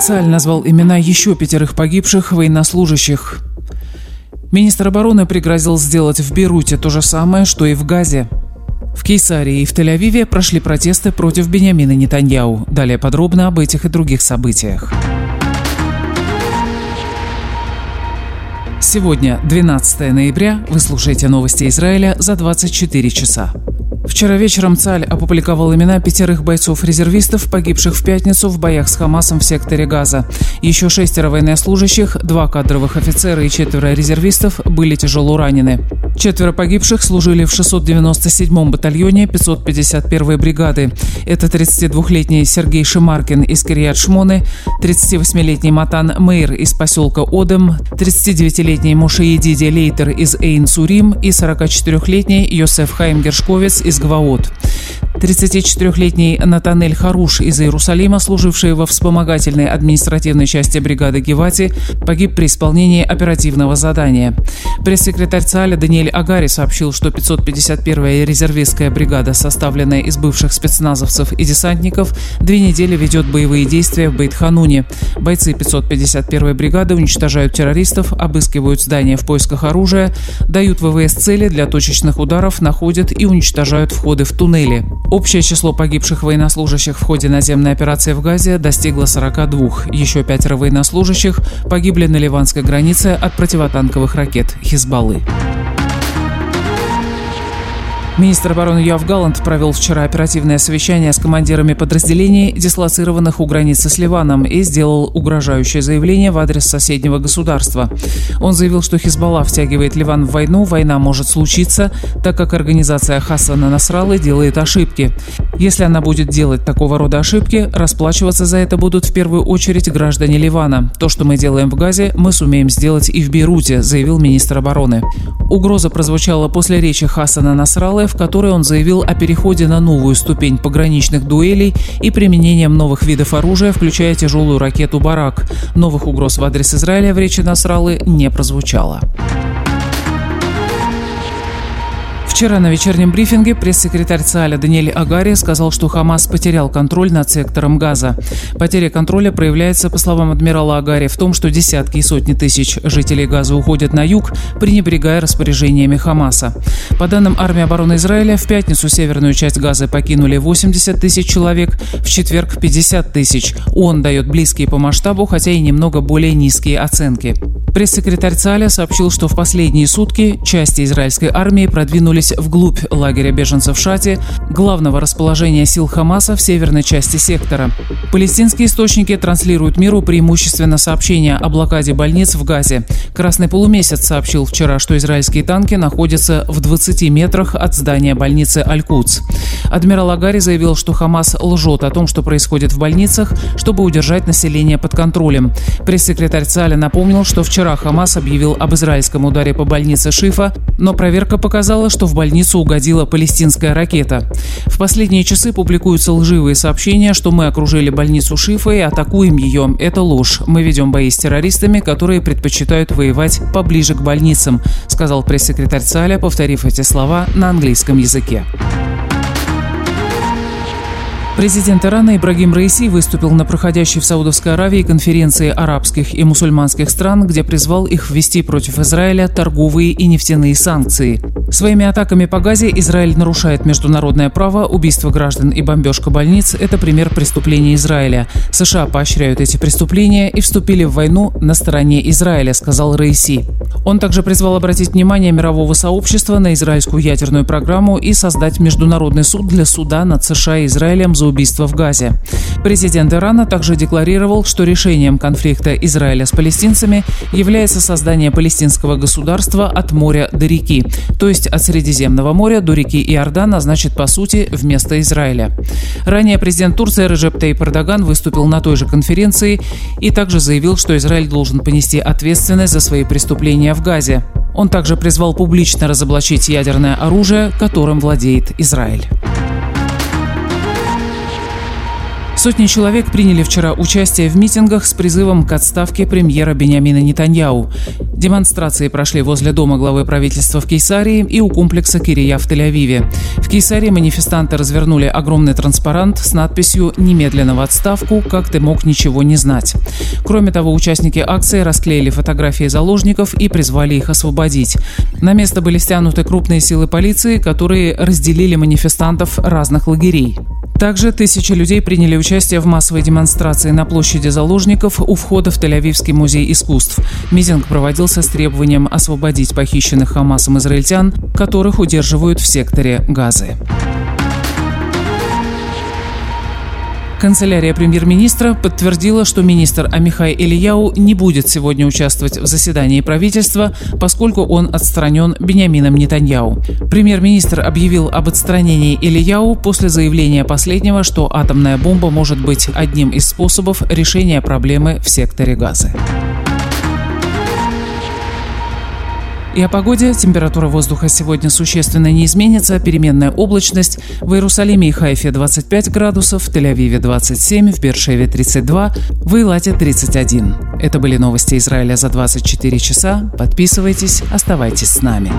Цаль назвал имена еще пятерых погибших военнослужащих. Министр обороны пригрозил сделать в Бейруте то же самое, что и в Газе. В Кейсарии и в Тель-Авиве прошли протесты против Бениамина Нетаньяу. Далее подробно об этих и других событиях. Сегодня, 12 ноября, вы слушаете новости Израиля за 24 часа. Вчера вечером ЦАЛЬ опубликовал имена пятерых бойцов-резервистов, погибших в пятницу в боях с Хамасом в секторе Газа. Еще шестеро военнослужащих, два кадровых офицера и четверо резервистов были тяжело ранены. Четверо погибших служили в 697-м батальоне 551-й бригады. Это 32-летний Сергей Шимаркин из Кириат-Шмоны, 38-летний Матан Мейр из поселка Одем, 39-летний Мушеедиди Лейтер из Эйн-Сурим и 44-летний Йосеф Хайм Гершковец из Гваот. 34-летний Натанель Харуш из Иерусалима, служивший во вспомогательной административной части бригады Гевати, погиб при исполнении оперативного задания. Пресс-секретарь ЦАЛя Даниэль Агари сообщил, что 551-я резервистская бригада, составленная из бывших спецназовцев и десантников, две недели ведет боевые действия в Бейтхануне. Бойцы 551-й бригады уничтожают террористов, обыскивают здания в поисках оружия, дают ВВС цели для точечных ударов, находят и уничтожают входы в туннели. Общее число погибших военнослужащих в ходе наземной операции в Газе достигло 42. Еще пятеро военнослужащих погибли на ливанской границе от противотанковых ракет «Хизбаллы». Министр обороны Юав Галланд провел вчера оперативное совещание с командирами подразделений, дислоцированных у границы с Ливаном, и сделал угрожающее заявление в адрес соседнего государства. Он заявил, что Хизбалла втягивает Ливан в войну, война может случиться, так как организация Хасана Насралы делает ошибки. Если она будет делать такого рода ошибки, расплачиваться за это будут в первую очередь граждане Ливана. То, что мы делаем в Газе, мы сумеем сделать и в Бейруте, заявил министр обороны. Угроза прозвучала после речи Хасана Насралы, в которой он заявил о переходе на новую ступень пограничных дуэлей и применением новых видов оружия, включая тяжелую ракету «Барак». Новых угроз в адрес Израиля в речи Насралы не прозвучало. Вчера на вечернем брифинге пресс-секретарь ЦАЛЯ Даниэль Агари сказал, что Хамас потерял контроль над сектором Газа. Потеря контроля проявляется, по словам адмирала Агари, в том, что десятки и сотни тысяч жителей Газа уходят на юг, пренебрегая распоряжениями Хамаса. По данным армии обороны Израиля, в пятницу северную часть Газа покинули 80 тысяч человек, в четверг 50 тысяч. Он дает близкие по масштабу, хотя и немного более низкие оценки. Пресс-секретарь ЦАЛЯ сообщил, что в последние сутки части израильской армии продвинулись двинулись вглубь лагеря беженцев Шати, главного расположения сил Хамаса в северной части сектора. Палестинские источники транслируют миру преимущественно сообщения о блокаде больниц в Газе. Красный полумесяц сообщил вчера, что израильские танки находятся в 20 метрах от здания больницы Аль-Кудс. Адмирал Агари заявил, что Хамас лжет о том, что происходит в больницах, чтобы удержать население под контролем. Пресс-секретарь ЦАЛя напомнил, что вчера Хамас объявил об израильском ударе по больнице Шифа, но проверка показала, что в больницу угодила палестинская ракета. В последние часы публикуются лживые сообщения, что мы окружили больницу Шифа и атакуем ее. Это ложь. Мы ведем бои с террористами, которые предпочитают воевать поближе к больницам, сказал пресс-секретарь ЦАЛЯ, повторив эти слова на английском языке. Президент Ирана Ибрагим Раиси выступил на проходящей в Саудовской Аравии конференции арабских и мусульманских стран, где призвал их ввести против Израиля торговые и нефтяные санкции. Своими атаками по Газе Израиль нарушает международное право, убийство граждан и бомбежка больниц – это пример преступления Израиля. США поощряют эти преступления и вступили в войну на стороне Израиля, сказал Раиси. Он также призвал обратить внимание мирового сообщества на израильскую ядерную программу и создать международный суд для суда над США и Израилем за убийство в Газе. Президент Ирана также декларировал, что решением конфликта Израиля с палестинцами является создание палестинского государства от моря до реки, то есть от Средиземного моря до реки Иордан, а значит, по сути, вместо Израиля. Ранее президент Турции Режеп Тейп Эрдоган выступил на той же конференции и также заявил, что Израиль должен понести ответственность за свои преступления в Газе. Он также призвал публично разоблачить ядерное оружие, которым владеет Израиль. Сотни человек приняли вчера участие в митингах с призывом к отставке премьера Бениамина Нетаньяу. Демонстрации прошли возле дома главы правительства в Кейсарии и у комплекса Кирия в Тель-Авиве. В Кейсарии манифестанты развернули огромный транспарант с надписью «Немедленно в отставку, как ты мог ничего не знать». Кроме того, участники акции расклеили фотографии заложников и призвали их освободить. На место были стянуты крупные силы полиции, которые разделили манифестантов разных лагерей. Также тысячи людей приняли участие в массовой демонстрации на площади заложников у входа в Тель-Авивский музей искусств. Митинг проводился с требованием освободить похищенных Хамасом израильтян, которых удерживают в секторе Газы. Канцелярия премьер-министра подтвердила, что министр Амихай Ильяу не будет сегодня участвовать в заседании правительства, поскольку он отстранен Бениамином Нетаньяу. Премьер-министр объявил об отстранении Ильяу после заявления последнего, что атомная бомба может быть одним из способов решения проблемы в секторе Газы. И о погоде. Температура воздуха сегодня существенно не изменится. Переменная облачность. В Иерусалиме и Хайфе 25 градусов, в Тель-Авиве 27, в Бершеве 32, в Илате 31. Это были новости Израиля за 24 часа. Подписывайтесь, оставайтесь с нами.